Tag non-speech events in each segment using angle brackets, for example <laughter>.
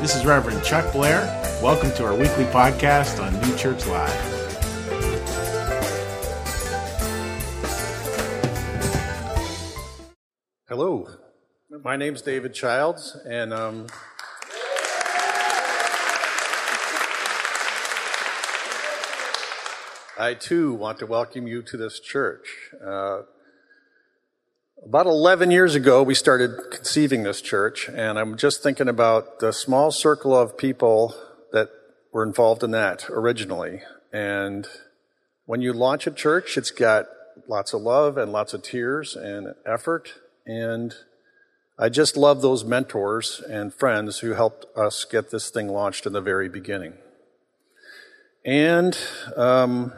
This is Reverend Chuck Blair. Welcome to our weekly podcast on New Church Live. Hello, my name's David Childs, and um, I too want to welcome you to this church. Uh, about 11 years ago, we started conceiving this church, and I'm just thinking about the small circle of people that were involved in that originally. And when you launch a church, it's got lots of love and lots of tears and effort. And I just love those mentors and friends who helped us get this thing launched in the very beginning. And um,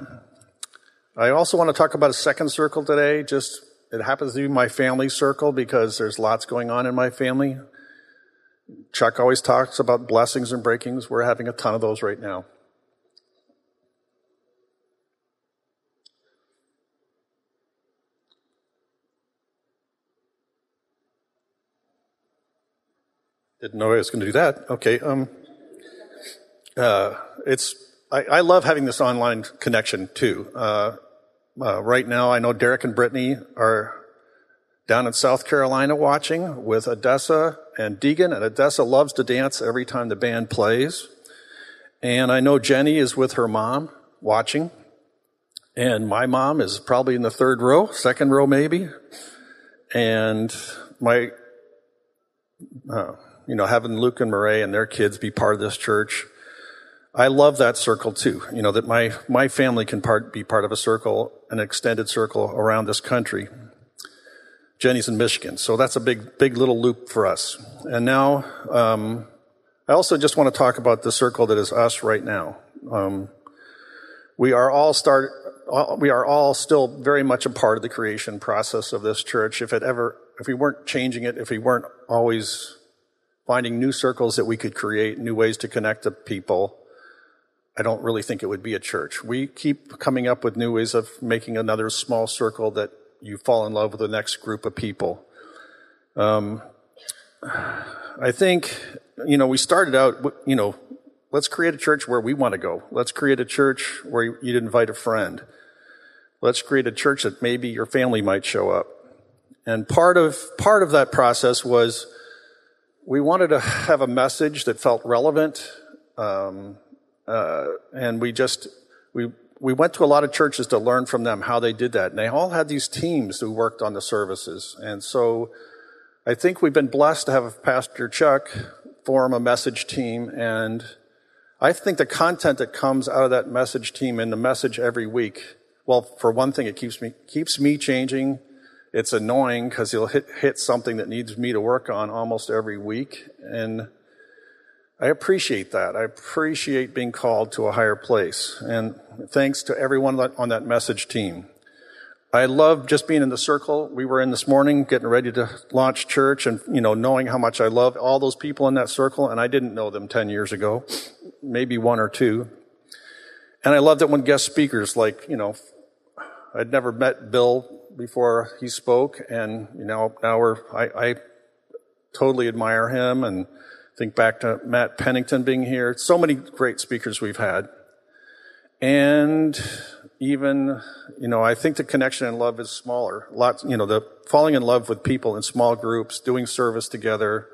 I also want to talk about a second circle today. Just it happens to be my family circle because there's lots going on in my family. Chuck always talks about blessings and breakings. We're having a ton of those right now. Didn't know I was going to do that. Okay. Um, uh, it's I, I, love having this online connection too. Uh, uh, right now, I know Derek and Brittany are down in South Carolina watching with Odessa and Deegan, and Odessa loves to dance every time the band plays. And I know Jenny is with her mom watching, and my mom is probably in the third row, second row maybe. And my, uh, you know, having Luke and Murray and their kids be part of this church I love that circle too. You know, that my, my family can part, be part of a circle, an extended circle around this country. Jenny's in Michigan. So that's a big, big little loop for us. And now, um, I also just want to talk about the circle that is us right now. Um, we are all start, we are all still very much a part of the creation process of this church. If it ever, if we weren't changing it, if we weren't always finding new circles that we could create, new ways to connect to people, I don't really think it would be a church. We keep coming up with new ways of making another small circle that you fall in love with the next group of people. Um, I think, you know, we started out, you know, let's create a church where we want to go. Let's create a church where you'd invite a friend. Let's create a church that maybe your family might show up. And part of, part of that process was we wanted to have a message that felt relevant, um, uh, and we just we we went to a lot of churches to learn from them how they did that, and they all had these teams who worked on the services. And so, I think we've been blessed to have Pastor Chuck form a message team, and I think the content that comes out of that message team and the message every week. Well, for one thing, it keeps me keeps me changing. It's annoying because he'll hit hit something that needs me to work on almost every week, and I appreciate that. I appreciate being called to a higher place. And thanks to everyone on that message team. I love just being in the circle. We were in this morning getting ready to launch church and, you know, knowing how much I love all those people in that circle. And I didn't know them 10 years ago, maybe one or two. And I loved it when guest speakers like, you know, I'd never met Bill before he spoke. And, you know, now we're, I, I totally admire him and, Think back to Matt Pennington being here. So many great speakers we've had. And even, you know, I think the connection and love is smaller. Lots, you know, the falling in love with people in small groups, doing service together,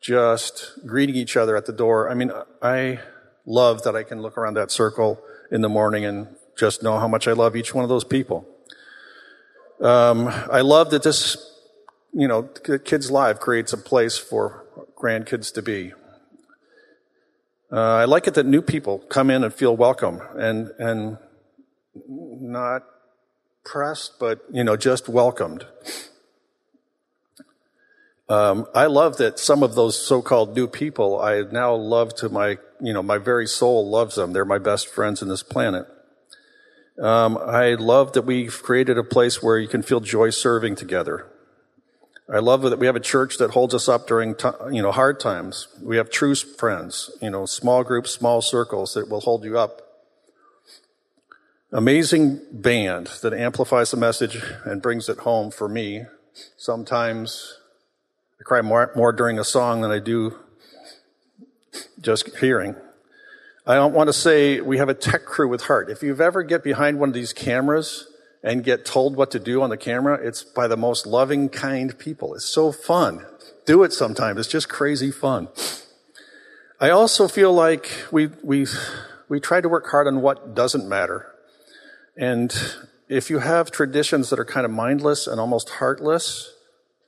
just greeting each other at the door. I mean, I love that I can look around that circle in the morning and just know how much I love each one of those people. Um, I love that this, you know, Kids Live creates a place for grandkids to be. Uh, I like it that new people come in and feel welcome and, and not pressed, but, you know, just welcomed. Um, I love that some of those so-called new people, I now love to my, you know, my very soul loves them. They're my best friends in this planet. Um, I love that we've created a place where you can feel joy serving together. I love that we have a church that holds us up during, you know, hard times. We have true friends, you know, small groups, small circles that will hold you up. Amazing band that amplifies the message and brings it home for me. Sometimes I cry more, more during a song than I do just hearing. I don't want to say we have a tech crew with heart. If you've ever get behind one of these cameras and get told what to do on the camera, it's by the most loving, kind people. It's so fun. Do it sometime. It's just crazy fun. I also feel like we, we, we try to work hard on what doesn't matter. And if you have traditions that are kind of mindless and almost heartless,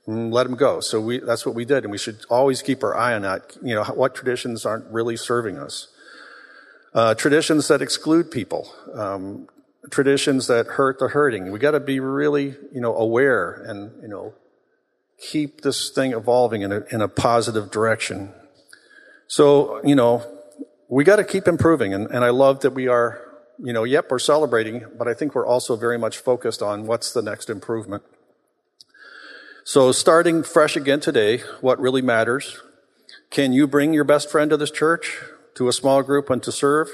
mm, let them go. So we, that's what we did. And we should always keep our eye on that. You know, what traditions aren't really serving us. Uh, traditions that exclude people, um, traditions that hurt the hurting. We got to be really, you know, aware and, you know, keep this thing evolving in a, in a positive direction. So, you know, we got to keep improving. And, and I love that we are, you know, yep, we're celebrating, but I think we're also very much focused on what's the next improvement. So starting fresh again today, what really matters? Can you bring your best friend to this church, to a small group and to serve?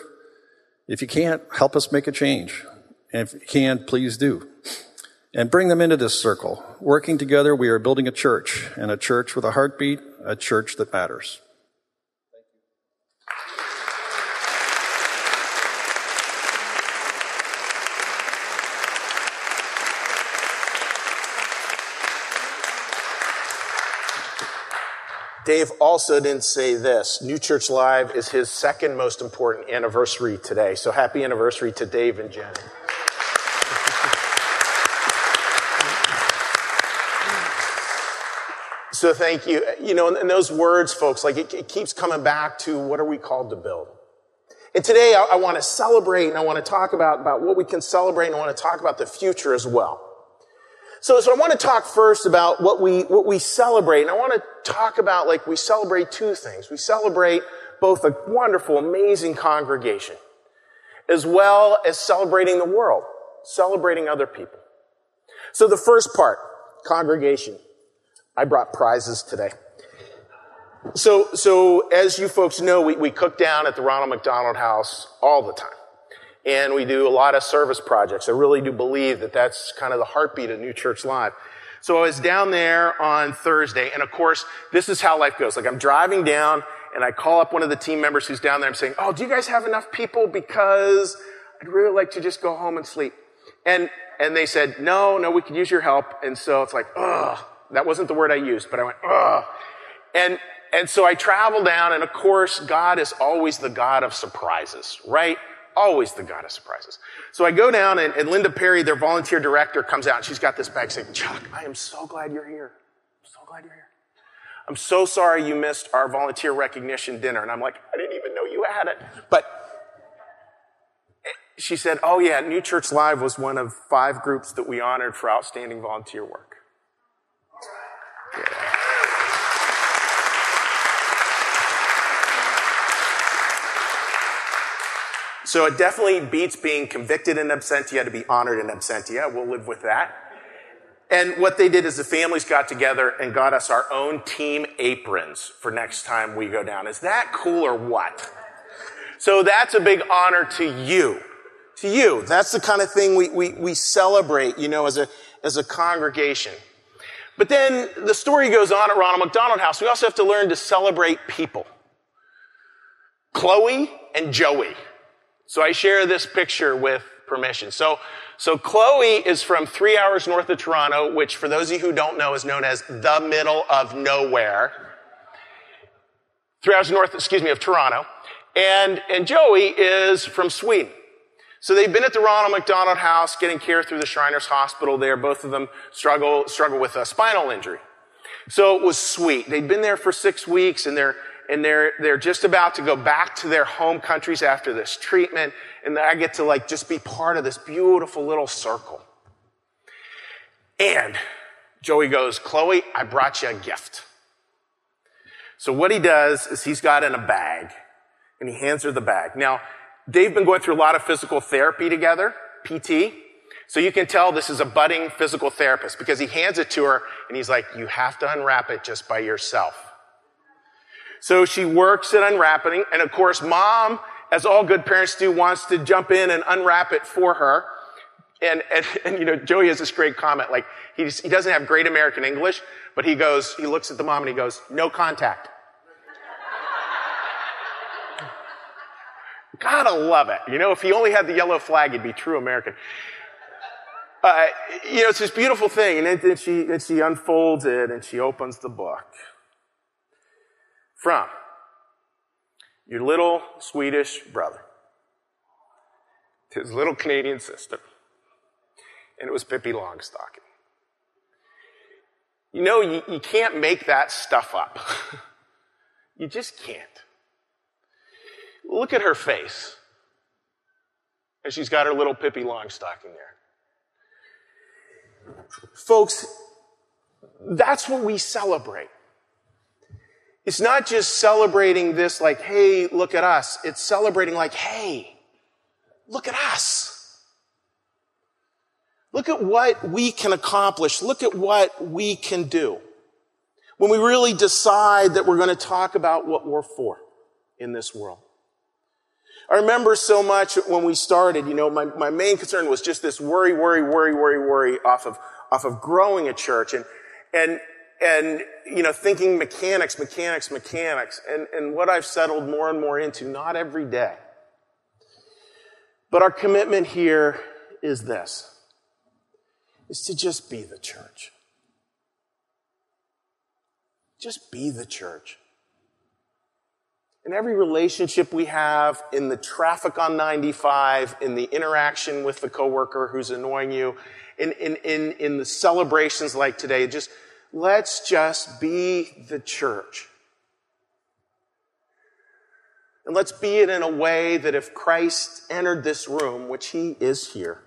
If you can't, help us make a change. And if you can, please do. And bring them into this circle. Working together, we are building a church, and a church with a heartbeat, a church that matters. Dave also didn't say this. New Church Live is his second most important anniversary today. So happy anniversary to Dave and Jen. So thank you. You know, and those words, folks, like it, it, keeps coming back to what are we called to build? And today I, I want to celebrate and I want to talk about, about what we can celebrate and I want to talk about the future as well. So, so I want to talk first about what we, what we celebrate. And I want to talk about like we celebrate two things. We celebrate both a wonderful, amazing congregation, as well as celebrating the world, celebrating other people. So the first part, congregation. I brought prizes today. So, so as you folks know, we, we cook down at the Ronald McDonald House all the time and we do a lot of service projects. I really do believe that that's kind of the heartbeat of New Church Live. So I was down there on Thursday, and of course, this is how life goes. Like I'm driving down, and I call up one of the team members who's down there. I'm saying, "Oh, do you guys have enough people? Because I'd really like to just go home and sleep." And and they said, "No, no, we could use your help." And so it's like, "Ugh." That wasn't the word I used, but I went, "Ugh." And and so I travel down, and of course, God is always the God of surprises, right? always the God of surprises. So I go down and, and, Linda Perry, their volunteer director, comes out and she's got this bag saying, Chuck, I am so glad you're here. I'm so glad you're here. I'm so sorry you missed our volunteer recognition dinner. And I'm like, I didn't even know you had it. But eh, she said, Oh yeah, New Church Live was one of five groups that we honored for outstanding volunteer work. Yeah. So it definitely beats being convicted in absentia to be honored in absentia. We'll live with that. And what they did is the families got together and got us our own team aprons for next time we go down. Is that cool or what? So that's a big honor to you. To you. That's the kind of thing we, we, we celebrate, you know, as a, as a congregation. But then the story goes on at Ronald McDonald House. We also have to learn to celebrate people. Chloe and Joey. So I share this picture with permission. So, so Chloe is from three hours north of Toronto, which for those of you who don't know is known as the middle of nowhere. Three hours north, excuse me, of Toronto. And, and Joey is from Sweden. So they've been at the Ronald McDonald House getting care through the Shriners Hospital there. Both of them struggle, struggle with a spinal injury. So it was sweet. They'd been there for six weeks and they're, and they're, they're just about to go back to their home countries after this treatment. And I get to like just be part of this beautiful little circle. And Joey goes, Chloe, I brought you a gift. So what he does is he's got in a bag and he hands her the bag. Now, they've been going through a lot of physical therapy together, PT. So you can tell this is a budding physical therapist because he hands it to her and he's like, you have to unwrap it just by yourself. So she works at unwrapping. And of course, mom, as all good parents do, wants to jump in and unwrap it for her. And, and, <laughs> and you know, Joey has this great comment. Like, he, he doesn't have great American English, but he goes, he looks at the mom and he goes, no contact. <laughs> Gotta love it. You know, if he only had the yellow flag, he'd be true American. Uh, you know, it's this beautiful thing, and then she, and she unfolds it and she opens the book. From your little Swedish brother his little Canadian sister. And it was Pippi Longstocking. You know, you, you can't make that stuff up. <laughs> you just can't. Look at her face. And she's got her little Pippi Longstocking there. Folks, that's what we celebrate. It's not just celebrating this like, hey, look at us. It's celebrating like, hey, look at us. Look at what we can accomplish. Look at what we can do. When we really decide that we're going to talk about what we're for in this world. I remember so much when we started, you know, my, my main concern was just this worry, worry, worry, worry, worry off of, off of growing a church and, and, and, you know, thinking mechanics, mechanics, mechanics. And, and what I've settled more and more into, not every day. But our commitment here is this, is to just be the church. Just be the church in every relationship we have, in the traffic on 95, in the interaction with the coworker who's annoying you, in, in, in, in the celebrations like today, just let's just be the church. And let's be it in a way that if Christ entered this room, which he is here,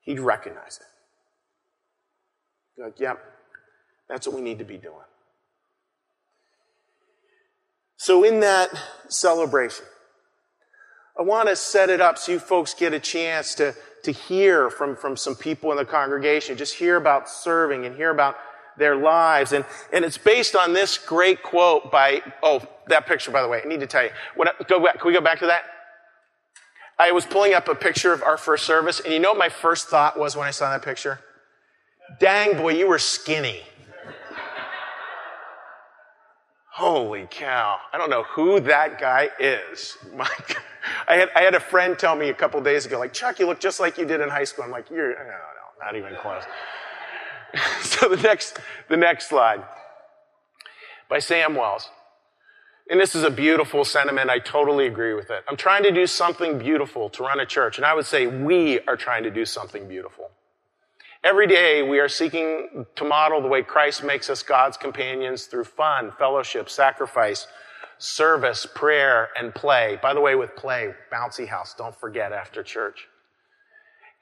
he'd recognize it. Like, yep, that's what we need to be doing. So, in that celebration, I want to set it up so you folks get a chance to, to hear from, from some people in the congregation, just hear about serving and hear about their lives. And, and it's based on this great quote by, oh, that picture, by the way, I need to tell you. What, go back, can we go back to that? I was pulling up a picture of our first service, and you know what my first thought was when I saw that picture? Dang, boy, you were skinny. Holy cow. I don't know who that guy is. My, <laughs> I, had, I had a friend tell me a couple days ago, like, Chuck, you look just like you did in high school. I'm like, you're, no, no, not even close. <laughs> so the next, the next slide by Sam Wells. And this is a beautiful sentiment. I totally agree with it. I'm trying to do something beautiful to run a church. And I would say we are trying to do something beautiful. Every day we are seeking to model the way Christ makes us God's companions through fun, fellowship, sacrifice, service, prayer, and play. By the way, with play, bouncy house, don't forget after church.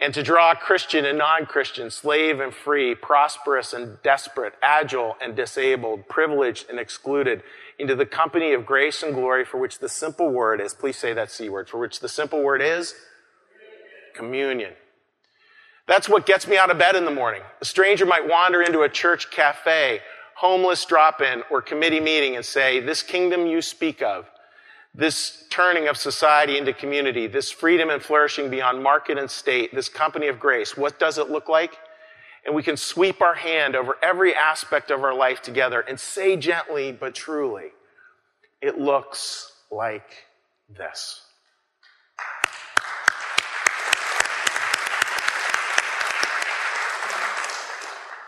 And to draw Christian and non-Christian, slave and free, prosperous and desperate, agile and disabled, privileged and excluded into the company of grace and glory for which the simple word is, please say that C word, for which the simple word is communion. That's what gets me out of bed in the morning. A stranger might wander into a church cafe, homeless drop in, or committee meeting and say, This kingdom you speak of, this turning of society into community, this freedom and flourishing beyond market and state, this company of grace, what does it look like? And we can sweep our hand over every aspect of our life together and say gently but truly, it looks like this.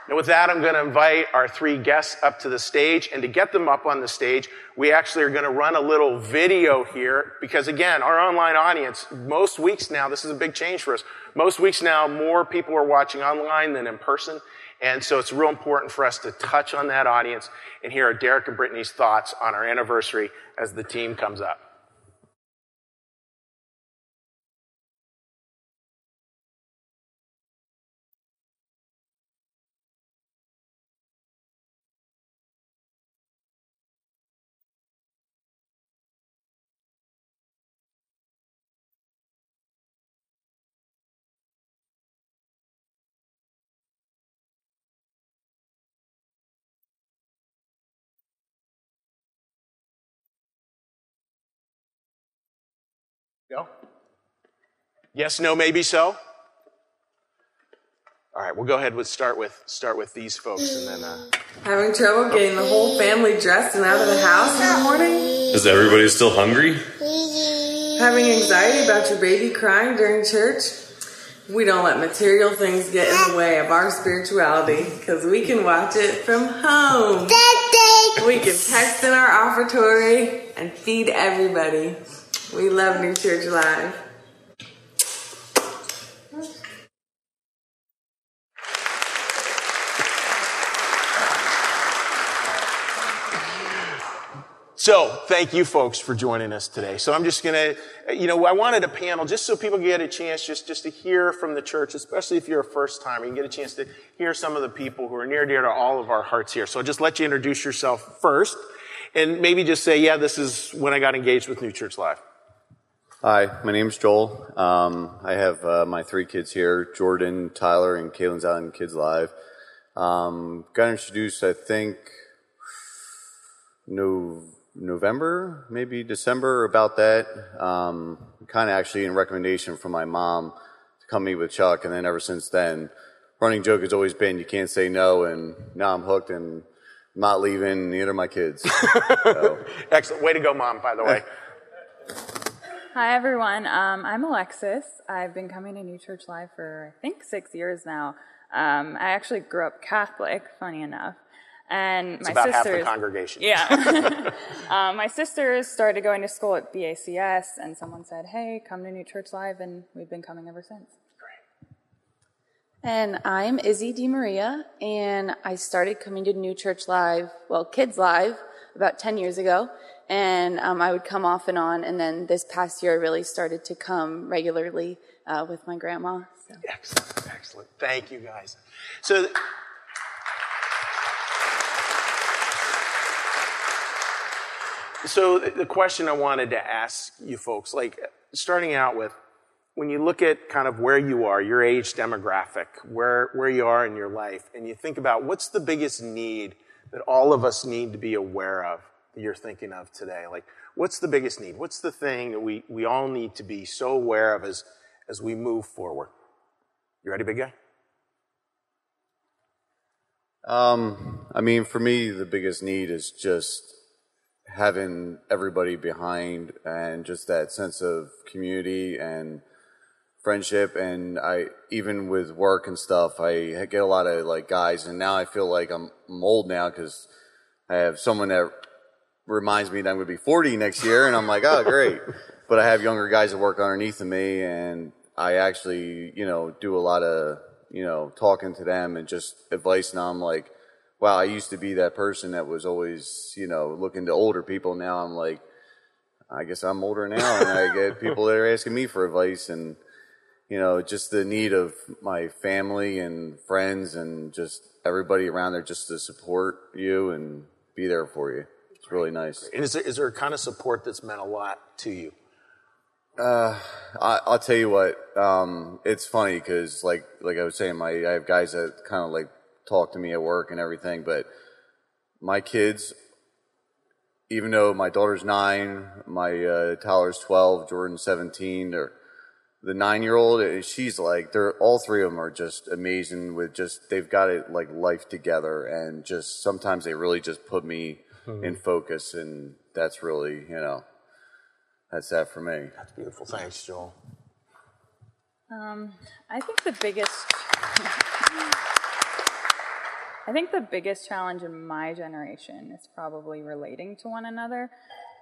Now, with that, I'm going to invite our three guests up to the stage. And to get them up on the stage, we actually are going to run a little video here because, again, our online audience, most weeks now, this is a big change for us. Most weeks now, more people are watching online than in person. And so it's real important for us to touch on that audience and hear Derek and Brittany's thoughts on our anniversary as the team comes up. Go. Yes, no, maybe so. All right, we'll go ahead with start with start with these folks, and then. Uh... Having trouble getting the whole family dressed and out of the house in the morning. Is everybody still hungry? Having anxiety about your baby crying during church? We don't let material things get in the way of our spirituality because we can watch it from home. We can text in our offertory and feed everybody. We love New Church Live. So, thank you folks for joining us today. So I'm just gonna, you know, I wanted a panel just so people get a chance just, just to hear from the church, especially if you're a first timer. You get a chance to hear some of the people who are near dear to all of our hearts here. So I'll just let you introduce yourself first and maybe just say, yeah, this is when I got engaged with New Church Live. Hi, my name is Joel. Um, I have uh, my three kids here, Jordan, Tyler, and Kaylin's out in Kids Live. Um, got introduced, I think, no, November, maybe December, about that. Um, kind of actually in recommendation from my mom to come meet with Chuck, and then ever since then, running joke has always been you can't say no, and now I'm hooked and not leaving. Neither are my kids. <laughs> So, Excellent. Way to go, mom, by the way. <laughs> Hi, everyone. Um, I'm Alexis. I've been coming to New Church Live for, I think, six years now. Um, I actually grew up Catholic, funny enough. And It's my about half the congregation. Yeah. um, <laughs> <laughs> my sisters started going to school at BACS, and someone said, hey, come to New Church Live, and we've been coming ever since. And I'm Izzy DiMaria, and I started coming to New Church Live, well, Kids Live, about 10 years ago. And um, I would come off and on, and then this past year I really started to come regularly uh, with my grandma. So. Excellent, excellent. Thank you, guys. So, so the question I wanted to ask you folks, like starting out with, when you look at kind of where you are, your age demographic, where, where you are in your life, and you think about what's the biggest need that all of us need to be aware of that you're thinking of today? Like, what's the biggest need? What's the thing that we, we all need to be so aware of as, as we move forward? You ready, big guy? Um, I mean, for me, the biggest need is just having everybody behind and just that sense of community and friendship. And I, even with work and stuff, I get a lot of like guys, and now I feel like I'm, I'm old now because I have someone that reminds me that I'm going to be 40 next year, and I'm like, oh, great. but I have younger guys that work underneath of me, and I actually, you know, do a lot of, you know, talking to them and just advice. Now I'm like, wow, I used to be that person that was always, you know, looking to older people. Now I'm like, I guess I'm older now, and I get <laughs> people that are asking me for advice, and you know, just the need of my family and friends and just everybody around there just to support you and be there for you. It's really nice. And is there, is there a kind of support that's meant a lot to you? Uh, I, I'll tell you what. Um, it's funny because, like, like I was saying, my I have guys that kind of like talk to me at work and everything, but my kids, even though my daughter's nine, my uh, Tyler's twelve, Jordan's seventeen, they're the nine-year-old. She's like, they're all three of them are just amazing. With just they've got it like life together, and just sometimes they really just put me in focus, and that's really you know. That's that for me. That's beautiful. Thanks, Joel. Um, I think the biggest, I think the biggest challenge in my generation is probably relating to one another.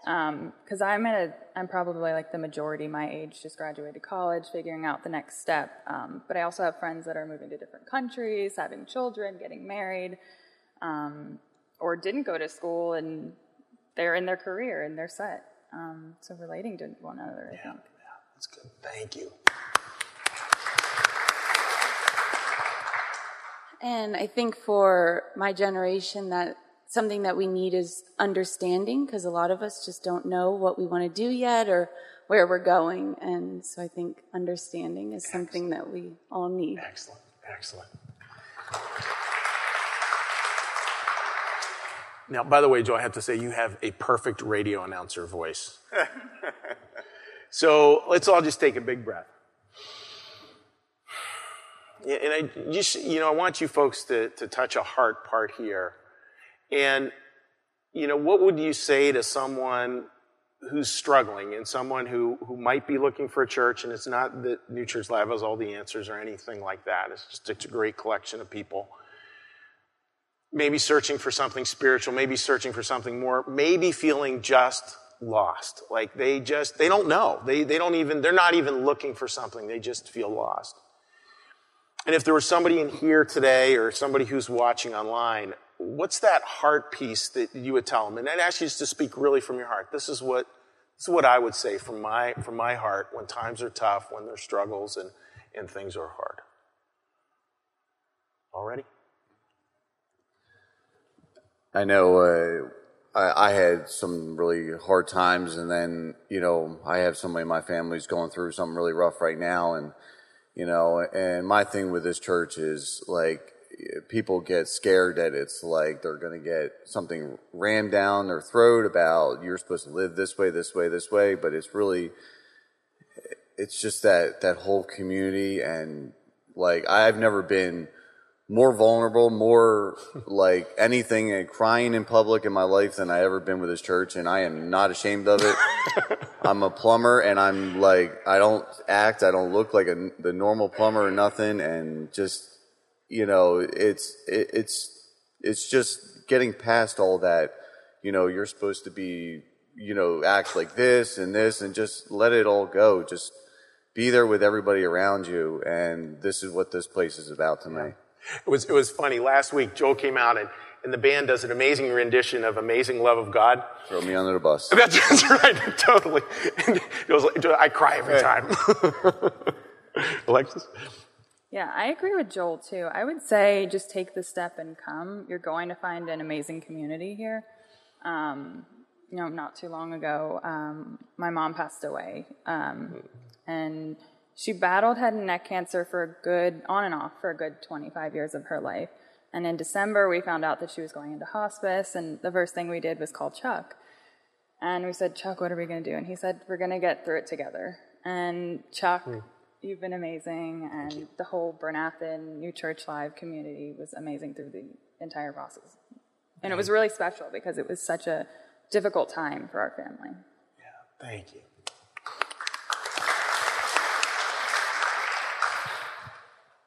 Because I'm at a, I'm probably like the majority my age, just graduated college, figuring out the next step. Um, but I also have friends that are moving to different countries, having children, getting married, um, or didn't go to school and they're in their career and they're set. Um, so relating to one another, I think. Yeah, that's good. Thank you. And I think for my generation, that something that we need is understanding because a lot of us just don't know what we want to do yet or where we're going. And so I think understanding is something that we all need. Excellent. Excellent. Now, by the way, Joe, I have to say you have a perfect radio announcer voice. <laughs> so let's all just take a big breath. And I just, you know, I want you folks to, to touch a heart part here. And, you know, what would you say to someone who's struggling and someone who, who might be looking for a church, and it's not that New Church Live has all the answers or anything like that. It's just it's a great collection of people. Maybe searching for something spiritual, maybe searching for something more, maybe feeling just lost. Like they just, they don't know. They, they don't even, they're not even looking for something. They just feel lost. And if there was somebody in here today or somebody who's watching online, what's that heart piece that you would tell them? And I'd ask you just to speak really from your heart. This is what, this is what I would say from my, from my heart when times are tough, when there's struggles and, and things are hard. Already? I know uh, I, I had some really hard times, and then you know I have somebody in my family's going through something really rough right now, and you know, and my thing with this church is like people get scared that it's like they're going to get something rammed down their throat about you're supposed to live this way, this way, this way, but it's really it's just that that whole community and like I've never been more vulnerable, more like anything and crying in public in my life than I ever been with this church, and I am not ashamed of it. <laughs> I'm a plumber, and I'm like I don't act, I don't look like a, the normal plumber or nothing, and just you know, it's it, it's it's just getting past all that. You know, you're supposed to be, you know, act like this and this, and just let it all go. Just be there with everybody around you, and this is what this place is about to me. It was, it was funny. Last week, Joel came out and, and the band does an amazing rendition of Amazing Love of God. Throw me under the bus. That's, <laughs> that's right, <laughs> totally. And it was like, I cry every time. <laughs> Alexis? Yeah, I agree with Joel too. I would say just take the step and come. You're going to find an amazing community here. Um, you know, not too long ago, um, my mom passed away. Um, and she battled head and neck cancer for a good, on and off, for a good 25 years of her life. And in December, we found out that she was going into hospice, and the first thing we did was call Chuck. And we said, Chuck, what are we going to do? And he said, We're going to get through it together. And Chuck, mm. you've been amazing, and the whole Bryn Athyn New Church Live community was amazing through the entire process. And it was really special because it was such a difficult time for our family. Yeah, thank you.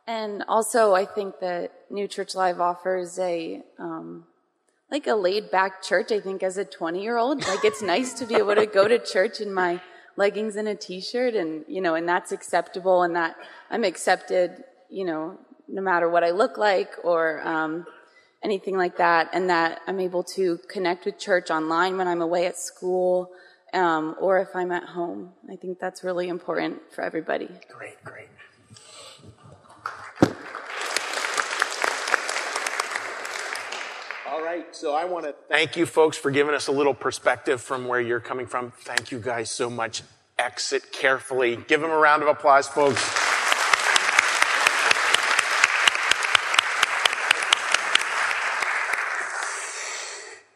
And also, I think that New Church Live offers a um, like a laid back church. I think as a 20 year old, like it's nice to be able to go to church in my leggings and a t-shirt, and you know, and that's acceptable, and that I'm accepted, you know, no matter what I look like or um, anything like that, and that I'm able to connect with church online when I'm away at school. Um, or if I'm at home, I think that's really important for everybody. Great, great. All right, so I want to thank you folks for giving us a little perspective from where you're coming from. Thank you guys so much. Exit carefully. Give them a round of applause, folks.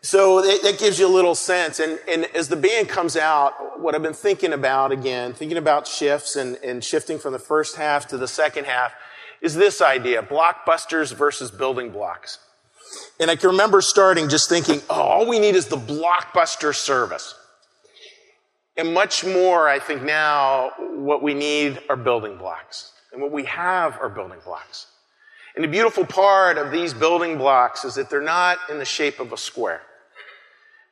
So that gives you a little sense. And, and, as the band comes out, what I've been thinking about again, thinking about shifts and, and shifting from the first half to the second half, is this idea blockbusters versus building blocks. And I can remember starting just thinking, oh, all we need is the blockbuster service. And much more, I think now, what we need are building blocks. And what we have are building blocks. And the beautiful part of these building blocks is that they're not in the shape of a square.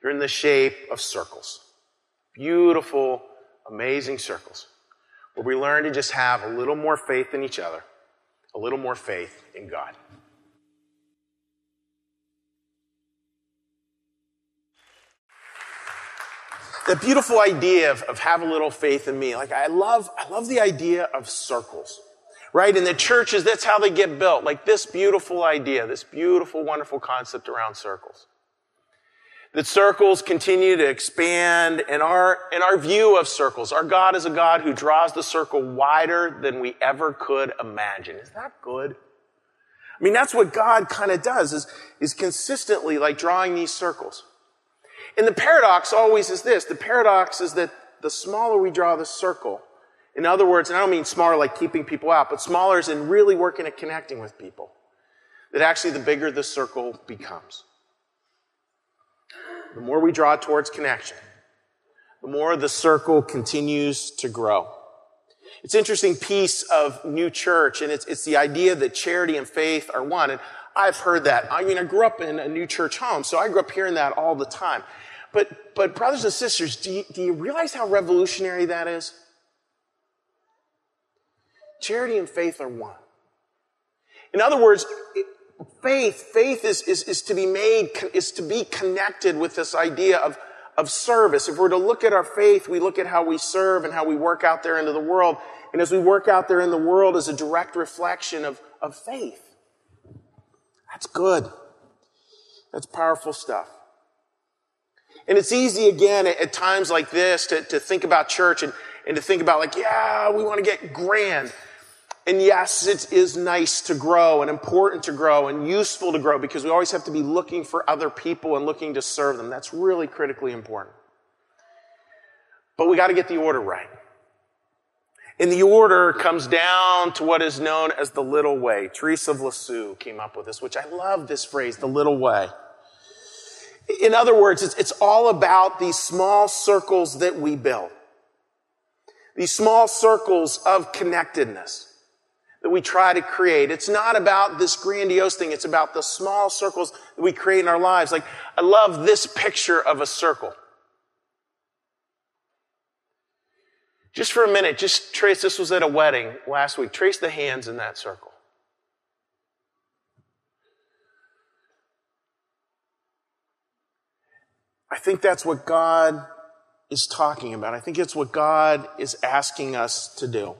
They're in the shape of circles. Beautiful, amazing circles. Where we learn to just have a little more faith in each other, a little more faith in God. That beautiful idea of, of have a little faith in me. Like I love, I love the idea of circles, right? In the churches, that's how they get built. Like this beautiful idea, this beautiful, wonderful concept around circles. That circles continue to expand and our, in our view of circles, our God is a God who draws the circle wider than we ever could imagine. Is that good? I mean, that's what God kind of does is, is consistently like drawing these circles. And the paradox always is this. The paradox is that the smaller we draw the circle, in other words, and I don't mean smaller like keeping people out, but smaller is in really working at connecting with people, that actually the bigger the circle becomes. The more we draw towards connection, the more the circle continues to grow. It's an interesting piece of new church, and it's, it's the idea that charity and faith are one. And I've heard that. I mean, I grew up in a new church home, so I grew up hearing that all the time. But, but brothers and sisters, do you, do you realize how revolutionary that is? Charity and faith are one. In other words, faith, faith is, is, is to be made, is to be connected with this idea of, of service. If we're to look at our faith, we look at how we serve and how we work out there into the world. And as we work out there in the world is a direct reflection of, of faith. That's good. That's powerful stuff. And it's easy again at, at times like this to, to think about church and, and to think about like, yeah, we want to get grand. And yes, it is nice to grow and important to grow and useful to grow because we always have to be looking for other people and looking to serve them. That's really critically important. But we got to get the order right. And the order comes down to what is known as the little way. Teresa of Lisieux came up with this, which I love this phrase, the little way. In other words, it's, it's all about these small circles that we build. These small circles of connectedness that we try to create. It's not about this grandiose thing. It's about the small circles that we create in our lives. Like, I love this picture of a circle. Just for a minute, just trace, this was at a wedding last week. Trace the hands in that circle. I think that's what God is talking about. I think it's what God is asking us to do.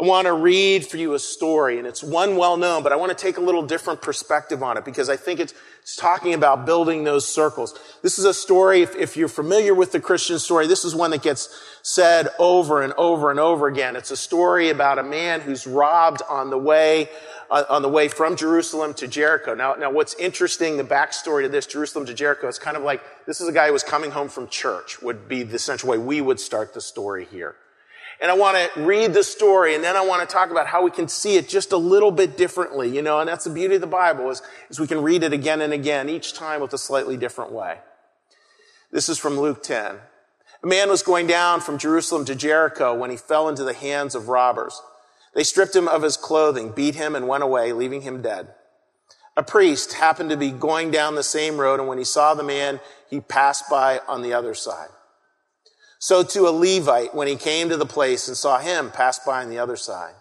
I want to read for you a story, and it's one well known, but I want to take a little different perspective on it because I think it's, it's talking about building those circles. This is a story, if, if, you're familiar with the Christian story, this is one that gets said over and over and over again. It's a story about a man who's robbed on the way, uh, on the way from Jerusalem to Jericho. Now, now what's interesting, the backstory to this, Jerusalem to Jericho, is kind of like, this is a guy who was coming home from church, would be the central way we would start the story here. And I want to read the story and then I want to talk about how we can see it just a little bit differently, you know, and that's the beauty of the Bible is, is we can read it again and again, each time with a slightly different way. This is from Luke 10. A man was going down from Jerusalem to Jericho when he fell into the hands of robbers. They stripped him of his clothing, beat him, and went away, leaving him dead. A priest happened to be going down the same road, and when he saw the man, he passed by on the other side. So to a Levite, when he came to the place and saw him, passed by on the other side.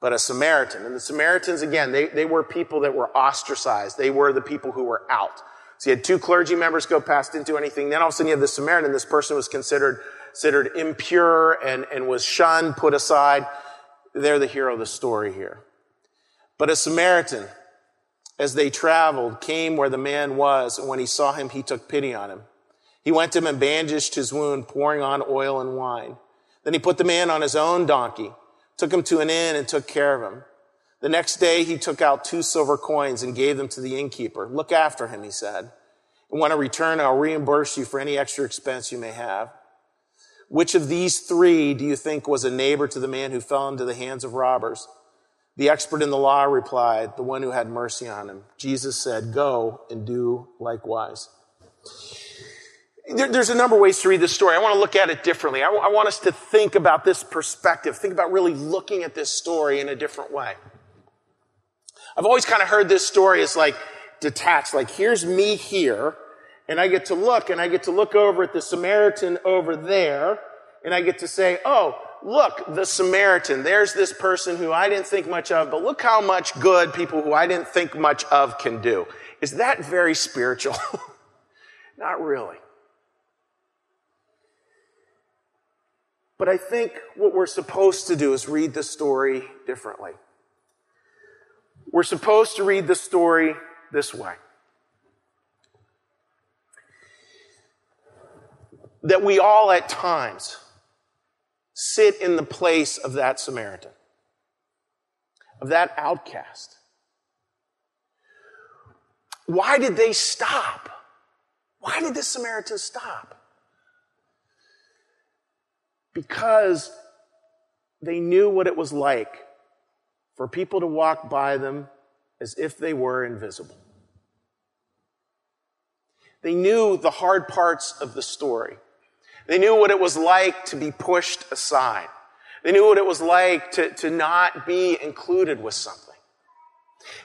But a Samaritan, and the Samaritans, again, they, they were people that were ostracized. They were the people who were out. So you had two clergy members go past into anything. Then all of a sudden you have the Samaritan. This person was considered, considered impure and, and was shunned, put aside. They're the hero of the story here. But a Samaritan, as they traveled, came where the man was, and when he saw him, he took pity on him. He went to him and bandaged his wound, pouring on oil and wine. Then he put the man on his own donkey, took him to an inn and took care of him. The next day he took out two silver coins and gave them to the innkeeper. Look after him, he said. And when I return, I'll reimburse you for any extra expense you may have. Which of these three do you think was a neighbor to the man who fell into the hands of robbers? The expert in the law replied, the one who had mercy on him. Jesus said, go and do likewise. There, there's a number of ways to read this story. I want to look at it differently. I want us to think about this perspective, think about really looking at this story in a different way. I've always kind of heard this story as like detached, like here's me here, and I get to look, and I get to look over at the Samaritan over there, and I get to say, oh, look, the Samaritan, there's this person who I didn't think much of, but look how much good people who I didn't think much of can do. Is that very spiritual? <laughs> Not really. But I think what we're supposed to do is read the story differently. We're supposed to read the story this way. That we all at times sit in the place of that Samaritan, of that outcast. Why did they stop? Why did the Samaritan stop? Because they knew what it was like for people to walk by them as if they were invisible. They knew the hard parts of the story. They knew what it was like to be pushed aside. They knew what it was like to, to not be included with something.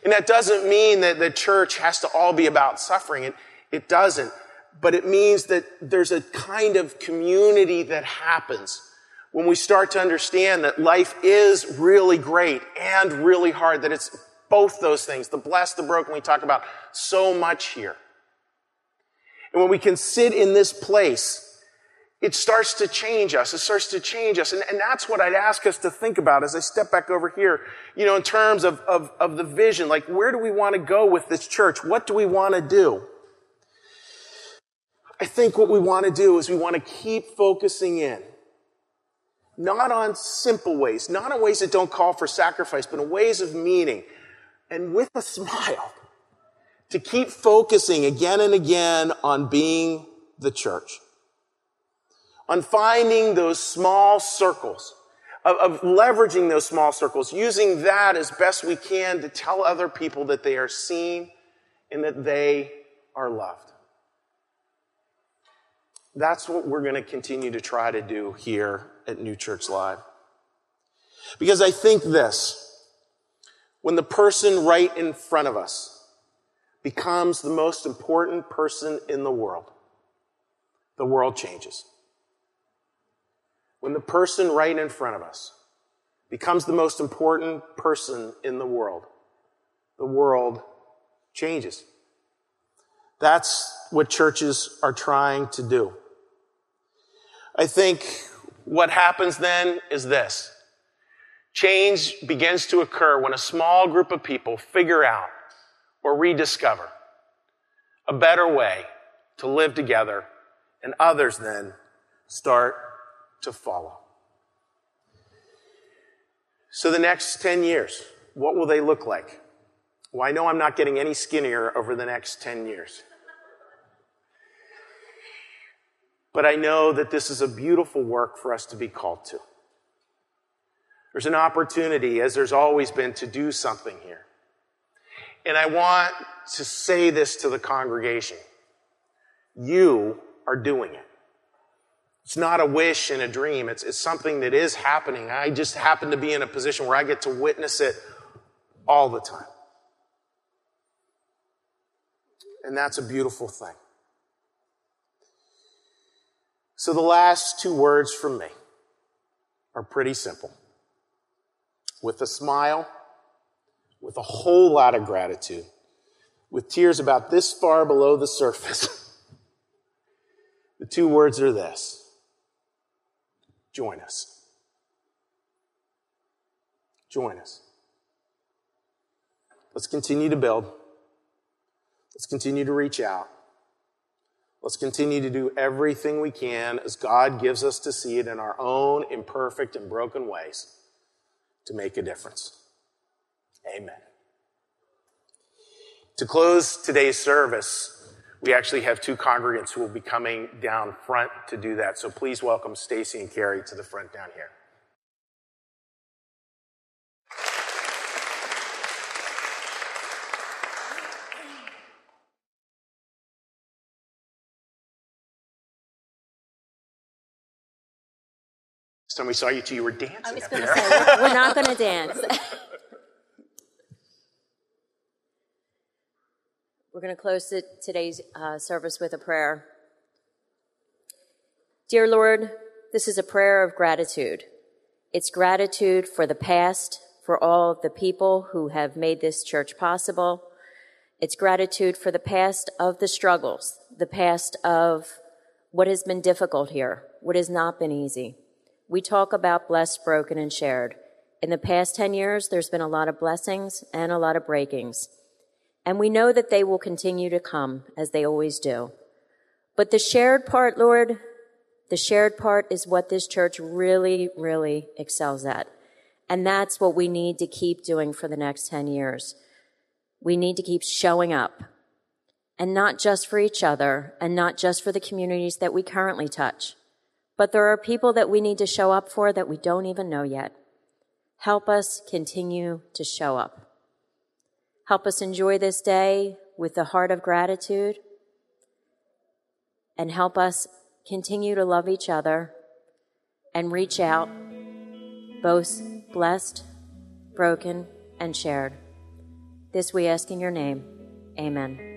And that doesn't mean that the church has to all be about suffering. It, it doesn't. But it means that there's a kind of community that happens when we start to understand that life is really great and really hard, that it's both those things, the blessed, the broken, we talk about so much here. And when we can sit in this place, it starts to change us. It starts to change us. And, and that's what I'd ask us to think about as I step back over here, you know, in terms of, of, of the vision. Like, where do we want to go with this church? What do we want to do? I think what we want to do is we want to keep focusing in. Not on simple ways, not on ways that don't call for sacrifice, but in ways of meaning. And with a <laughs> smile, to keep focusing again and again on being the church. On finding those small circles, of, of, leveraging those small circles, using that as best we can to tell other people that they are seen and that they are loved. That's what we're going to continue to try to do here at New Church Live. Because I think this when the person right in front of us becomes the most important person in the world, the world changes. When the person right in front of us becomes the most important person in the world, the world changes. That's what churches are trying to do. I think what happens then is this. Change begins to occur when a small group of people figure out or rediscover a better way to live together, and others then start to follow. So, the next 10 years, what will they look like? Well, I know I'm not getting any skinnier over the next 10 years. But I know that this is a beautiful work for us to be called to. There's an opportunity, as there's always been, to do something here. And I want to say this to the congregation. You are doing it. It's not a wish and a dream. It's, it's something that is happening. I just happen to be in a position where I get to witness it all the time. And that's a beautiful thing. So the last two words from me are pretty simple. With a smile, with a whole lot of gratitude, with tears about this far below the surface, <laughs> the two words are this join us. Join us. Let's continue to build. Let's continue to reach out. Let's continue to do everything we can as God gives us to see it in our own imperfect and broken ways to make a difference. Amen. To close today's service, we actually have two congregants who will be coming down front to do that. So please welcome Stacy and Carrie to the front down here. Time we saw you two, you were dancing. I was going to say, we're, not going to dance. <laughs> we're going to close today's uh, service with a prayer. Dear Lord, this is a prayer of gratitude. It's gratitude for the past, for all of the people who have made this church possible. It's gratitude for the past of the struggles, the past of what has been difficult here, what has not been easy we talk about blessed, broken, and shared. In the past 10 years, there's been a lot of blessings and a lot of breakings. And we know that they will continue to come as they always do. But the shared part, Lord, the shared part is what this church really, really excels at. And that's what we need to keep doing for the next 10 years. We need to keep showing up. And not just for each other and not just for the communities that we currently touch, but there are people that we need to show up for that we don't even know yet. Help us continue to show up. Help us enjoy this day with the heart of gratitude. And help us continue to love each other, and reach out, both blessed, broken, and shared. This we ask in your name. Amen.